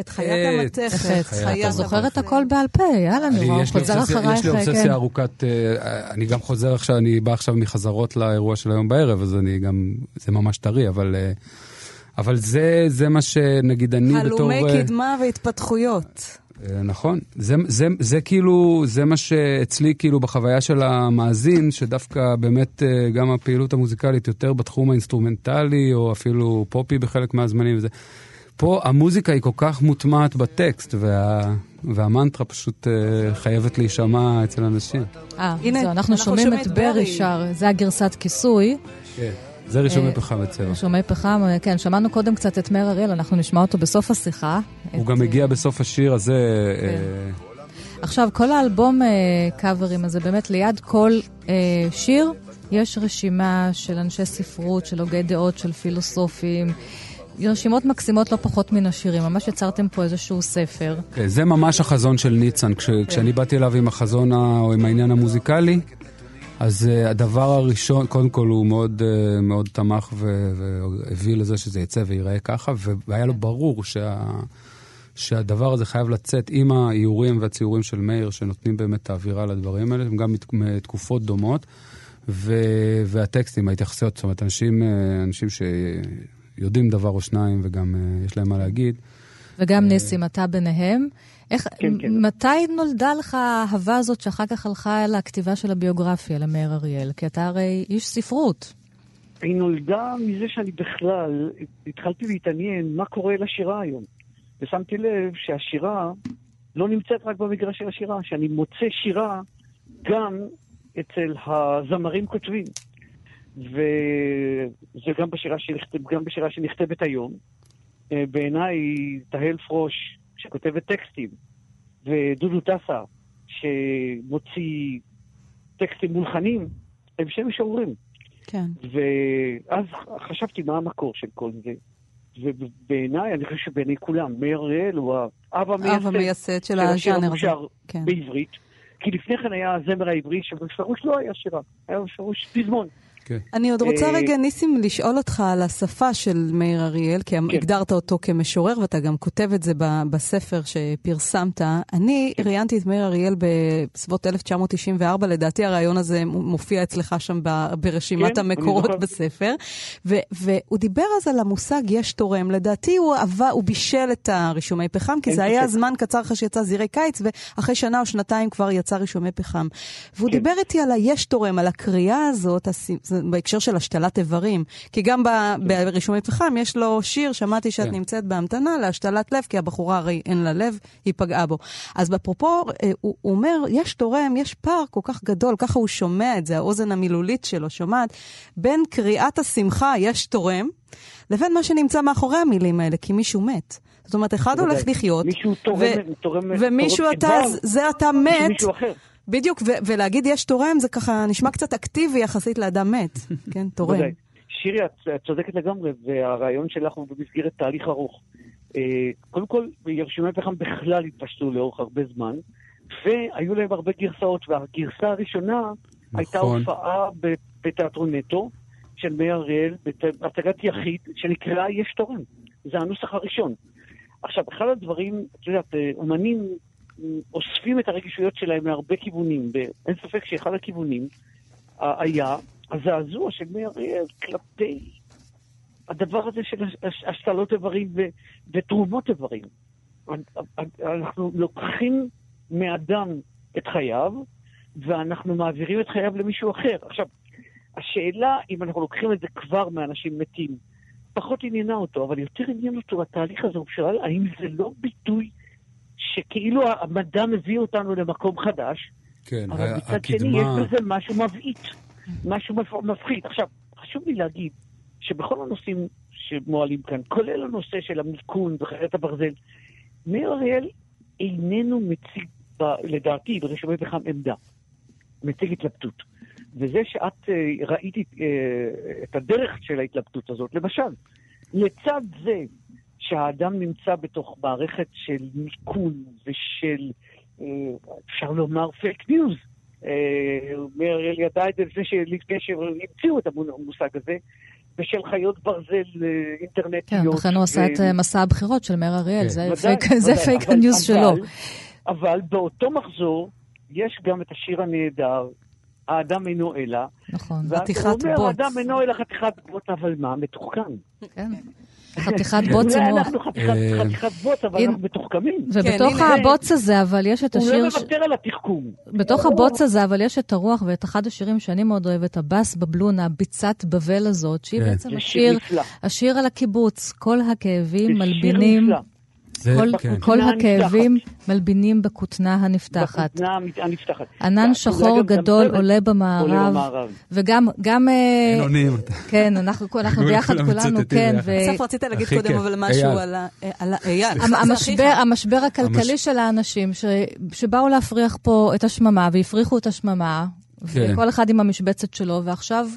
את חיית אה, המתכת, חיית אתה זוכר את הכל בעל פה, יאללה, נו, חוזר אחרייך, יש לי אובססיה כן. ארוכת, אה, אני גם חוזר עכשיו, אני בא עכשיו מחזרות לאירוע של היום בערב, אז אני גם, זה ממש טרי, אבל... אבל זה, זה מה שנגיד אני בתור... הלומי קדמה והתפתחויות. אה, נכון, זה, זה, זה כאילו, זה מה שאצלי כאילו בחוויה של המאזין, שדווקא באמת אה, גם הפעילות המוזיקלית יותר בתחום האינסטרומנטלי, או אפילו פופי בחלק מהזמנים וזה. פה המוזיקה היא כל כך מוטמעת בטקסט, וה, והמנטרה פשוט uh, חייבת להישמע אצל אנשים. אה, הנה, אנחנו, אנחנו שומעים את ברי שר, זה הגרסת כיסוי. כן. זה רישומי אה, פחם בצבע. רישומי פחם, אה, כן, שמענו קודם קצת את מאיר אריאל, אנחנו נשמע אותו בסוף השיחה. הוא גם מגיע בסוף השיר הזה. כן. עכשיו, כל האלבום קאברים הזה, באמת ליד כל שיר, יש רשימה של אנשי ספרות, של הוגי דעות, של פילוסופים. רשימות מקסימות לא פחות מן השירים. ממש יצרתם פה איזשהו ספר. כן, זה ממש החזון של ניצן. כש, כן. כשאני באתי אליו עם החזון או עם העניין המוזיקלי, אז uh, הדבר הראשון, קודם כל הוא מאוד, uh, מאוד תמך והביא לזה שזה יצא וייראה ככה, והיה לו ברור שה... שהדבר הזה חייב לצאת עם האיורים והציורים של מאיר, שנותנים באמת את האווירה לדברים האלה, הם גם מתקופות דומות, ו... והטקסטים, ההתייחסויות, זאת אומרת, אנשים, אה, אנשים שיודעים דבר או שניים וגם uh, יש להם מה להגיד. וגם ניסים, אתה ביניהם. איך, כן, כן. מתי נולדה לך האהבה הזאת שאחר כך הלכה אל הכתיבה של הביוגרפיה למאיר אריאל? כי אתה הרי איש ספרות. היא נולדה מזה שאני בכלל התחלתי להתעניין מה קורה לשירה היום. ושמתי לב שהשירה לא נמצאת רק במגרש של השירה, שאני מוצא שירה גם אצל הזמרים כותבים. וזה גם בשירה, שנכתב, גם בשירה שנכתבת היום. אה, בעיניי תהל פרוש, שכותבת טקסטים, ודודו טסה, שמוציא טקסטים מולחנים, הם שם משוררים. כן. ואז חשבתי מה המקור של כל זה. ובעיניי, אני חושב שבעיני כולם, מאיר אריאל הוא האב המייסד של הז'אנר הזה. כן. בעברית. כי לפני כן היה הזמר העברי, שבפירוש לא היה שירה, היה בפירוש פזמון. כן. אני עוד רוצה אה, רגע, ניסים, לשאול אותך על השפה של מאיר אריאל, כי כן. הגדרת אותו כמשורר, ואתה גם כותב את זה בספר שפרסמת. אני כן. ראיינתי את מאיר אריאל בסביבות 1994, לדעתי הרעיון הזה מופיע אצלך שם ברשימת כן, המקורות בספר, ו- והוא דיבר אז על המושג יש תורם. לדעתי הוא, עבה, הוא בישל את הרישומי פחם, כי זה היה זמן קצר אחרי שיצא זירי קיץ, ואחרי שנה או שנתיים כבר יצא רישומי פחם. והוא כן. דיבר איתי על היש תורם, על הקריאה הזאת, בהקשר של השתלת איברים. כי גם ברישומי פחם יש לו שיר, שמעתי שאת כן. נמצאת בהמתנה להשתלת לב, כי הבחורה הרי אין לה לב, היא פגעה בו. אז אפרופו, אה, הוא, הוא אומר, יש תורם, יש פער כל כך גדול, ככה הוא שומע את זה, האוזן המילולית שלו שומעת, בין קריאת השמחה, יש תורם, לבין מה שנמצא מאחורי המילים האלה, כי מישהו מת. זאת אומרת, אחד הולך לחיות, מישהו תורם, תורם, ומישהו תורם אתה, זה אתה מת, מישהו אחר. בדיוק, ו- ולהגיד יש תורם זה ככה נשמע קצת אקטיבי יחסית לאדם מת, [LAUGHS] כן, תורם. שירי, את צודקת לגמרי, והרעיון שלך הוא במסגרת תהליך ארוך. אה, קודם כל, ירשימי פחם בכלל התפשטו לאורך הרבה זמן, והיו להם הרבה גרסאות, והגרסה הראשונה נכון. הייתה הופעה בתיאטרון נטו של מאיר אריאל, בהצגת יחיד, שנקראה יש תורם. זה הנוסח הראשון. עכשיו, אחד הדברים, את יודעת, אה, אומנים אוספים את הרגישויות שלהם מהרבה כיוונים, ואין ספק שאחד הכיוונים היה הזעזוע של מאיר אריאל כלפי הדבר הזה של השתלות איברים ו- ותרומות איברים. אנחנו לוקחים מאדם את חייו, ואנחנו מעבירים את חייו למישהו אחר. עכשיו, השאלה אם אנחנו לוקחים את זה כבר מאנשים מתים, פחות עניינה אותו, אבל יותר עניין אותו התהליך הזה, הוא שואל האם זה לא ביטוי שכאילו המדע מביא אותנו למקום חדש, כן, אבל מצד הקדמה... שני יש בזה משהו מבעית, משהו מפחיד. עכשיו, חשוב לי להגיד שבכל הנושאים שמועלים כאן, כולל הנושא של המיכון וחיית הברזל, מאיר אריאל איננו מציג, ב, לדעתי, ברשומי פחם עמדה, מציג התלבטות. וזה שאת uh, ראית uh, את הדרך של ההתלבטות הזאת, למשל, לצד זה שהאדם נמצא בתוך מערכת של מיכון ושל, אה, אפשר לומר, fake news. מאיר אריאל ידע את זה לפני שהמציאו את המושג הזה, ושל חיות ברזל אה, אינטרנטיות. כן, לכן הוא עשה את אה, מסע הבחירות של מאיר אריאל, כן. זה fake ה news שלו. אבל באותו מחזור יש גם את השיר הנהדר, האדם אינו אלא. נכון, חתיכת בוץ. הוא אומר, האדם אינו אלא חתיכת בוץ, אבל מה? מתוחכם. כן. חתיכת בוץ עם מוח. אנחנו חתיכת בוץ, אבל אנחנו מתוחכמים. ובתוך כן, הבוץ הזה, אבל יש את השיר... הוא לא מוותר על התחכום. בתוך הבוץ הזה, אבל יש את הרוח ואת אחד השירים שאני מאוד אוהבת, הבאס בבלונה, ביצת בבל הזאת, שהיא כן. בעצם השיר על הקיבוץ. כל הכאבים מלבינים... זה, כל, כן. כל הכאבים נפתחת. מלבינים בכותנה הנפתחת. בכותנה הנפתחת. ענן שחור גדול עולה במערב, עולה במערב. וגם... גם, אה, אין אונים. כן, אנחנו, אנחנו ביחד כולנו, כן. בסוף רצית להגיד קודם אבל משהו על אייל. המשבר, המשבר הכלכלי של האנשים שבאו להפריח פה את השממה והפריחו את השממה, כן. וכל אחד עם המשבצת שלו, ועכשיו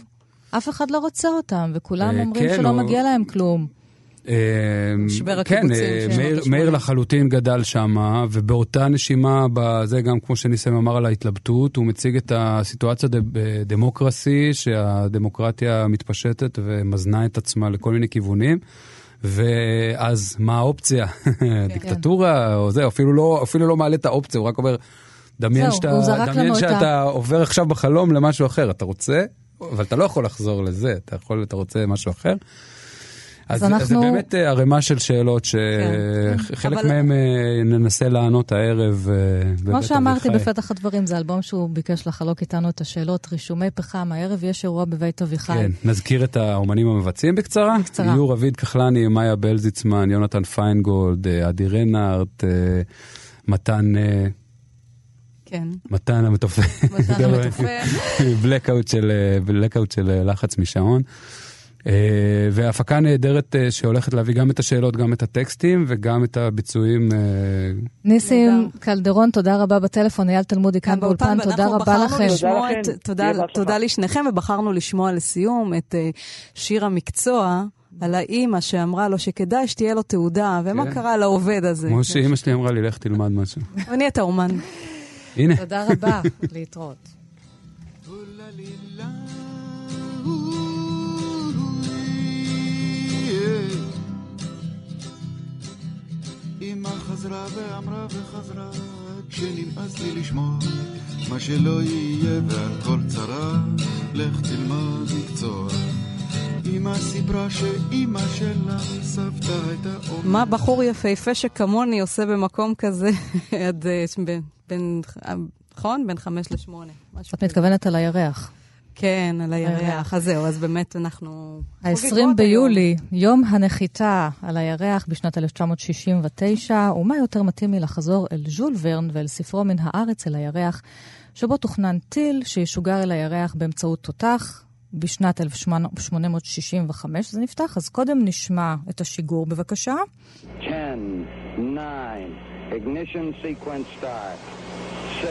אף אחד לא רוצה אותם, וכולם אומרים כן, שלא. מגיע להם כלום. משבר הקיבוצים. כן, מאיר לחלוטין גדל שם, ובאותה נשימה, זה גם כמו שניסם אמר על ההתלבטות, הוא מציג את הסיטואציה בדמוקרסי, שהדמוקרטיה מתפשטת ומזנה את עצמה לכל מיני כיוונים. ואז מה האופציה? כן. דיקטטורה או זה, אפילו לא, אפילו לא מעלה את האופציה, הוא רק אומר, דמיין שאתה, דמיין שאתה עובר עכשיו בחלום למשהו אחר, אתה רוצה, אבל אתה לא יכול לחזור לזה, אתה יכול, אתה רוצה משהו אחר. אז, אז אנחנו... זה באמת אה, ערימה של שאלות שחלק כן. מהם אה, ננסה לענות הערב אה, כמו שאמרתי בפתח הדברים, זה אלבום שהוא ביקש לחלוק איתנו את השאלות, רישומי פחם, הערב יש אירוע בבית אביחי. כן, נזכיר את האומנים המבצעים בקצרה. בקצרה. יהיו רביד כחלני, מאיה בלזיצמן, יונתן פיינגולד, עדי רנארט, מתן... כן. מתן המתופה. מתן [LAUGHS] המתופה. [LAUGHS] בלקאוט של לחץ משעון. אה, והפקה נהדרת אה, שהולכת להביא גם את השאלות, גם את הטקסטים וגם את הביצועים. אה, ניסים קלדרון, תודה רבה בטלפון, אייל תלמודי כאן באולפן, תודה רבה לכם. תודה לשניכם, ובחרנו לשמוע לסיום את שיר המקצוע. על האימא שאמרה לו שכדאי שתהיה לו תעודה, ומה כן. קרה לעובד הזה. כמו שאימא שלי אמרה לי, לך תלמד משהו. אני את האומן. הנה. תודה רבה, להתראות. חזרה ואמרה וחזרה, כשנמאס לי לשמוע מה שלא יהיה ועל כל צרה, לך תלמד מקצוע. אמא סיפרה שאימא שלה סבתא הייתה אומרת... מה בחור יפהפה שכמוני עושה במקום כזה [LAUGHS] עד אה, בין, נכון? בין חמש לשמונה. את מתכוונת על הירח. כן, על הירח. אז זהו, אז באמת אנחנו... ה-20 ביולי, יום הנחיתה על הירח בשנת 1969, ומה יותר מתאים מלחזור אל ז'ול ורן ואל ספרו מן הארץ אל הירח, שבו תוכנן טיל שישוגר אל הירח באמצעות תותח בשנת 1865. זה נפתח, אז קודם נשמע את השיגור, בבקשה. 10, 9, ignition sequence start. 6,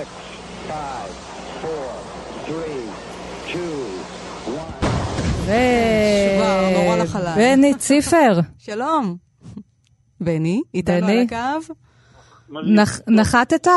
5, 4, 3, ו... בני ציפר. שלום. בני, איתנו על הקו? נחתת?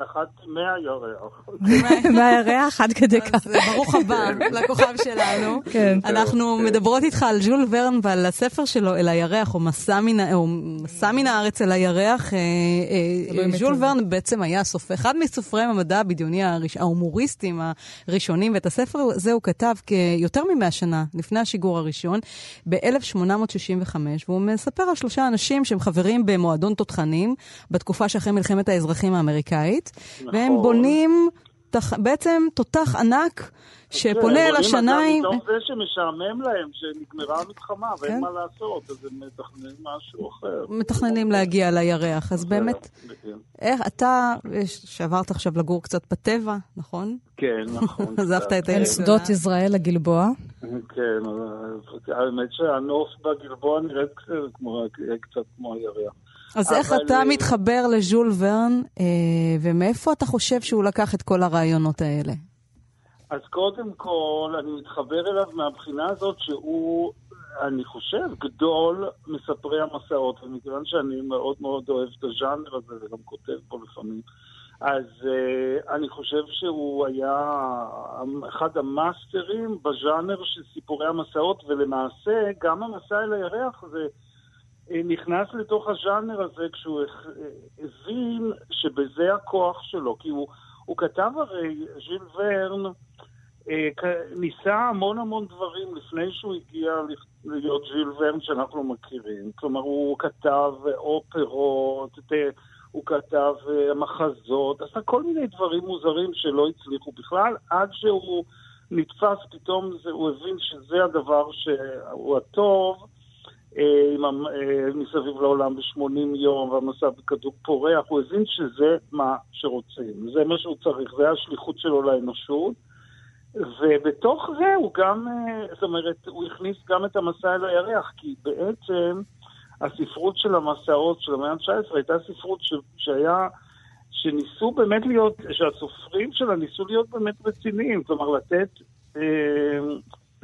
נחת מהירח. [LAUGHS] מהירח עד כדי כך. אז ברוך הבא [LAUGHS] לכוכב שלנו. כן. אנחנו מדברות איתך על ז'ול ורן ועל הספר שלו, אל הירח, או מסע מן הארץ אל הירח. אה, אה, ז'ול ורן בעצם היה סופר, אחד מסופרי המדע הבדיוני ההומוריסטים הראשונים, ואת הספר הזה הוא כתב כיותר ממאה שנה לפני השיגור הראשון, ב-1865, והוא מספר על שלושה אנשים שהם חברים במועדון תותחנים, בתקופה שאחרי מלחמת האזרחים האמריקאית. נכון. והם בונים תח... בעצם תותח ענק שפונה אל השניים. מתוך זה שמשעמם להם, שנגמרה המלחמה ואין כן? מה לעשות, אז הם מתכננים משהו אחר. מתכננים להגיע לירח, אז באמת, איך אתה, שעברת עכשיו לגור קצת בטבע, נכון? כן, נכון. [LAUGHS] עזבת את העיר. שדות יזרעאל לגלבוע. כן, האמת שהנוף בגלבוע נראית קצת כמו הירח. אז איך אתה אה, מתחבר לז'ול ורן, אה, ומאיפה אתה חושב שהוא לקח את כל הרעיונות האלה? אז קודם כל, אני מתחבר אליו מהבחינה הזאת שהוא, אני חושב, גדול מספרי המסעות, ומכיוון שאני מאוד מאוד אוהב את הז'אנר הזה וגם כותב פה לפעמים, אז uh, אני חושב שהוא היה אחד המאסטרים בז'אנר של סיפורי המסעות, ולמעשה גם המסע אל הירח זה... אה, נכנס לתוך הז'אנר הזה כשהוא הבין שבזה הכוח שלו, כי הוא, הוא כתב הרי, ז'יל ורן אה, ניסה המון המון דברים לפני שהוא הגיע להיות ז'יל ורן שאנחנו מכירים. כלומר, הוא כתב אופרות, הוא כתב אה, מחזות, עשה כל מיני דברים מוזרים שלא הצליחו בכלל, עד שהוא נתפס, פתאום הוא הבין שזה הדבר שהוא הטוב. אה, אה, מסביב לעולם ב-80 יום, והמסע בכדור פורח, הוא הבין שזה מה שרוצים, זה מה שהוא צריך, זה השליחות שלו לאנושות. ובתוך זה הוא גם, אה, זאת אומרת, הוא הכניס גם את המסע אל הירח, כי בעצם הספרות של המסעות של המאה ה-19 הייתה ספרות ש, שהיה, שניסו באמת להיות, שהסופרים שלה ניסו להיות באמת רציניים, כלומר לתת... אה,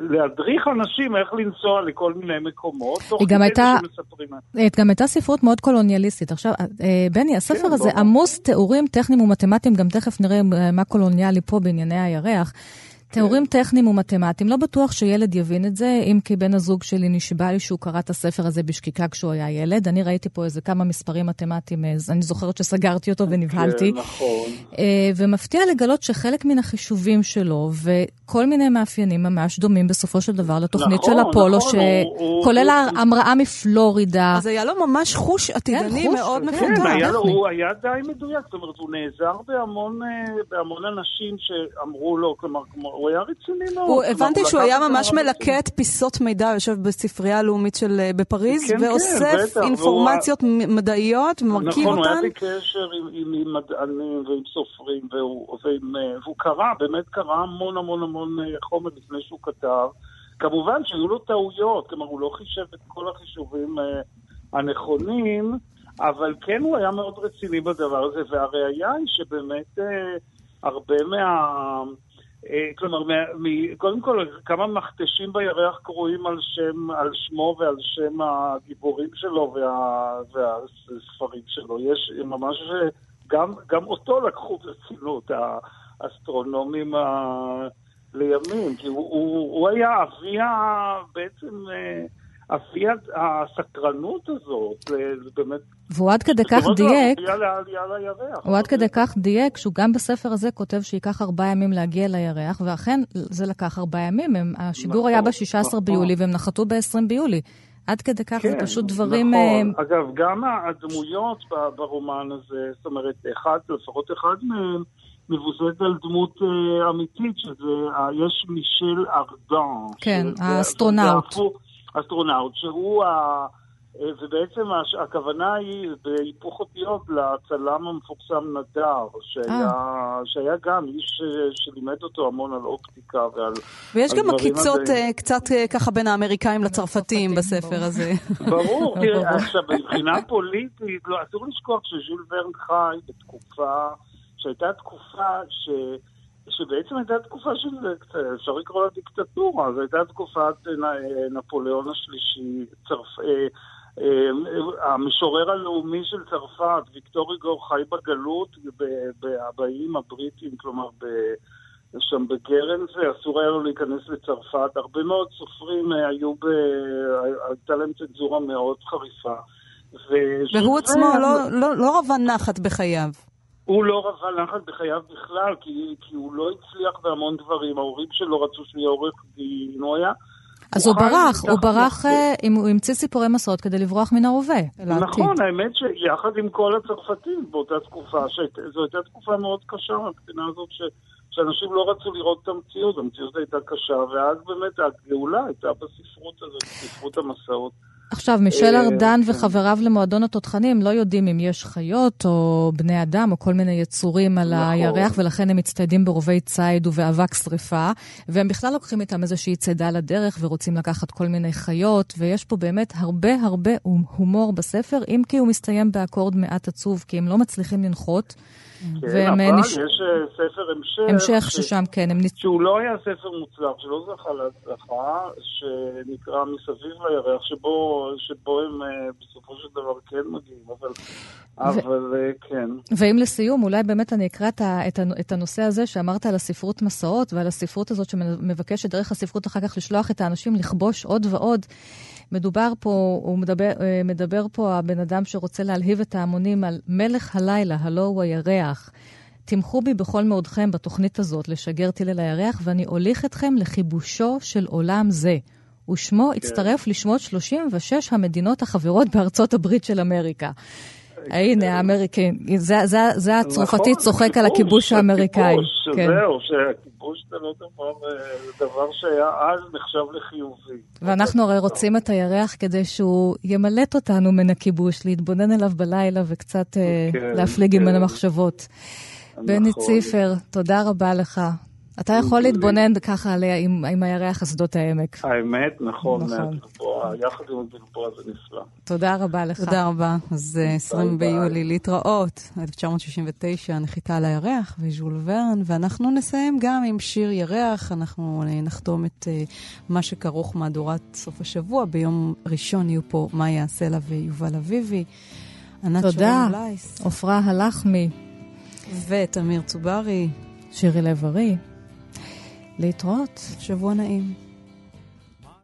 להדריך אנשים איך לנסוע לכל מיני מקומות, תוך כדי הייתה, שמספרים. היא גם הייתה ספרות מאוד קולוניאליסטית. עכשיו, אה, בני, הספר כן, הזה עמוס תיאורים טכניים ומתמטיים, גם תכף נראה מה קולוניאלי פה בענייני הירח. תיאורים טכניים ומתמטיים, לא בטוח שילד יבין את זה, אם כי בן הזוג שלי נשבע לי שהוא קרא את הספר הזה בשקיקה כשהוא היה ילד. אני ראיתי פה איזה כמה מספרים מתמטיים, אני זוכרת שסגרתי אותו ונבהלתי. כן, נכון. אה, ומפתיע לגלות שחלק מן החישובים שלו, וכל מיני מאפיינים ממש דומים בסופו של דבר לתוכנית נכון, של אפולו, נכון, שכולל הוא... המראה מפלורידה. אז היה לו ממש חוש עתידני כן, מאוד מפותח. כן, היה לו, הוא היה די מדויק, זאת אומרת, הוא נעזר בהמון, אה, בהמון אנשים שאמרו לו, כלומר, הוא היה רציני מאוד. הבנתי שהוא היה ממש מלקט פיסות מידע, יושב בספרייה הלאומית של אה, בפריז, כן, ואוסף כן, אינפורמציות והוא... מדעיות, ומרכיב נכון, אותן. נכון, הוא היה בקשר עם, עם, עם מדענים ועם סופרים, והוא, ועם, אה, והוא קרא, באמת קרא המון המון המון אה, חומר לפני שהוא כתב. כמובן שהיו לו טעויות, כלומר הוא לא חישב את כל החישובים הנכונים, אבל כן הוא היה מאוד רציני בדבר הזה, והראיה היא שבאמת הרבה מה... אה, כלומר, קודם כל, כמה מכתשים בירח קרויים על, שם, על שמו ועל שם הגיבורים שלו וה, והספרים שלו. יש ממש, גם, גם אותו לקחו ברצינות, האסטרונומים ה... לימים, כי הוא, הוא, הוא היה אבי בעצם... אה, אבי הסקרנות הזאת, זה באמת... והוא עד כדי כך דייק, הוא עד כדי כך דייק, שהוא גם בספר הזה כותב שייקח ארבעה ימים להגיע לירח, ואכן זה לקח ארבעה ימים, הם, השידור היה נכון, ב-16 נכון. ביולי והם נחתו ב-20 ביולי. עד כדי כך כן, זה פשוט דברים... נכון, uh... אגב, גם הדמויות ברומן הזה, זאת אומרת, אחד, לפחות אחד מהם, מבוססת על דמות uh, אמיתית, שזה, יש מישל ארדן. כן, האסטרונאוט. אסטרונאוט, שהוא ה... ובעצם הכוונה היא בהיפוך אותיות לצלם המפורסם נדאר, שהיה, אה. שהיה גם איש שלימד אותו המון על אופטיקה ועל ויש גם עקיצות uh, קצת ככה בין האמריקאים לצרפתים בספר הזה. ברור, [LAUGHS] תראה, עכשיו, מבחינה פוליטית, לא, אסור לשכוח שז'ול ורן חי בתקופה, שהייתה תקופה ש... שבעצם הייתה תקופה של, אפשר לקרוא לה דיקטטורה, זו הייתה תקופת נפוליאון השלישי, צרפ... אה, אה, המשורר הלאומי של צרפת, ויקטור איגור, חי בגלות באיים הבריטים, כלומר ב... שם בגרנס, אסור היה לו להיכנס לצרפת. הרבה מאוד סופרים אה, היו ב... הייתה להם צנזורה מאוד חריפה. והוא עצמו לא, לא, לא רבה נחת בחייו. הוא לא רבה נחת בחייו בכלל, כי, כי הוא לא הצליח בהמון דברים. ההורים שלו רצו שהוא יהיה עורך דין, הוא היה... אז הוא ברח, הוא ברח, אה, הוא המציא סיפורי מסעות כדי לברוח מן ההווה. נכון, האמת שיחד עם כל הצרפתים באותה תקופה, זו הייתה תקופה מאוד קשה מהבחינה הזאת, שאנשים לא רצו לראות את המציאות, המציאות הייתה קשה, ואז באמת הגאולה הייתה בספרות הזאת, בספרות המסעות. עכשיו, מישל אה, ארדן כן. וחבריו למועדון התותחנים לא יודעים אם יש חיות או בני אדם או כל מיני יצורים על נכון. הירח, ולכן הם מצטיידים ברובי ציד ובאבק שרפה, והם בכלל לוקחים איתם איזושהי צידה לדרך ורוצים לקחת כל מיני חיות, ויש פה באמת הרבה הרבה הומור בספר, אם כי הוא מסתיים באקורד מעט עצוב, כי הם לא מצליחים לנחות. כן, אבל נש... יש אה, ספר המשך. המשך ש... ששם, כן. הם... שהוא לא היה ספר מוצלח, שלא זכה להצלחה, שנקרא מסביב לירח, שבו, שבו הם אה, בסופו של דבר כן מגיעים, אבל, ו... אבל אה, כן. ואם לסיום, אולי באמת אני אקרא את הנושא הזה שאמרת על הספרות מסעות, ועל הספרות הזאת שמבקשת דרך הספרות אחר כך לשלוח את האנשים לכבוש עוד ועוד. מדובר פה, הוא מדבר, אה, מדבר פה הבן אדם שרוצה להלהיב את ההמונים על מלך הלילה, הלא הוא הירח. תמכו בי בכל מאודכם בתוכנית הזאת לשגר טיל אל הירח, ואני אוליך אתכם לכיבושו של עולם זה. ושמו כן. הצטרף לשמות 36 המדינות החברות בארצות הברית של אמריקה. הנה, האמריקאים, זה הצרפתי נכון, צוחק על הכיבוש האמריקאי. כן. זהו, שהכיבוש זה לא דבר שהיה אז נחשב לחיובי. ואנחנו הרי רוצים את הירח כדי שהוא ימלט אותנו מן הכיבוש, להתבונן אליו בלילה וקצת אה, כן, להפליג עם כן. המחשבות. בני ציפר, תודה רבה לך. אתה יכול להתבונן ככה עליה עם, עם הירח אסדות העמק. האמת, נכון, נכון. יחד עם הגלבוע זה נפלא. תודה רבה לך. תודה רבה. אז 20 ביולי, להתראות, 1969, נחיתה על הירח וז'ול ורן, ואנחנו נסיים גם עם שיר ירח. אנחנו נחתום את מה שכרוך מהדורת סוף השבוע. ביום ראשון יהיו פה מאיה סלע ויובל אביבי. תודה. עפרה הלחמי. ותמיר צוברי. שירי לב-ארי. להתראות. שבוע נעים.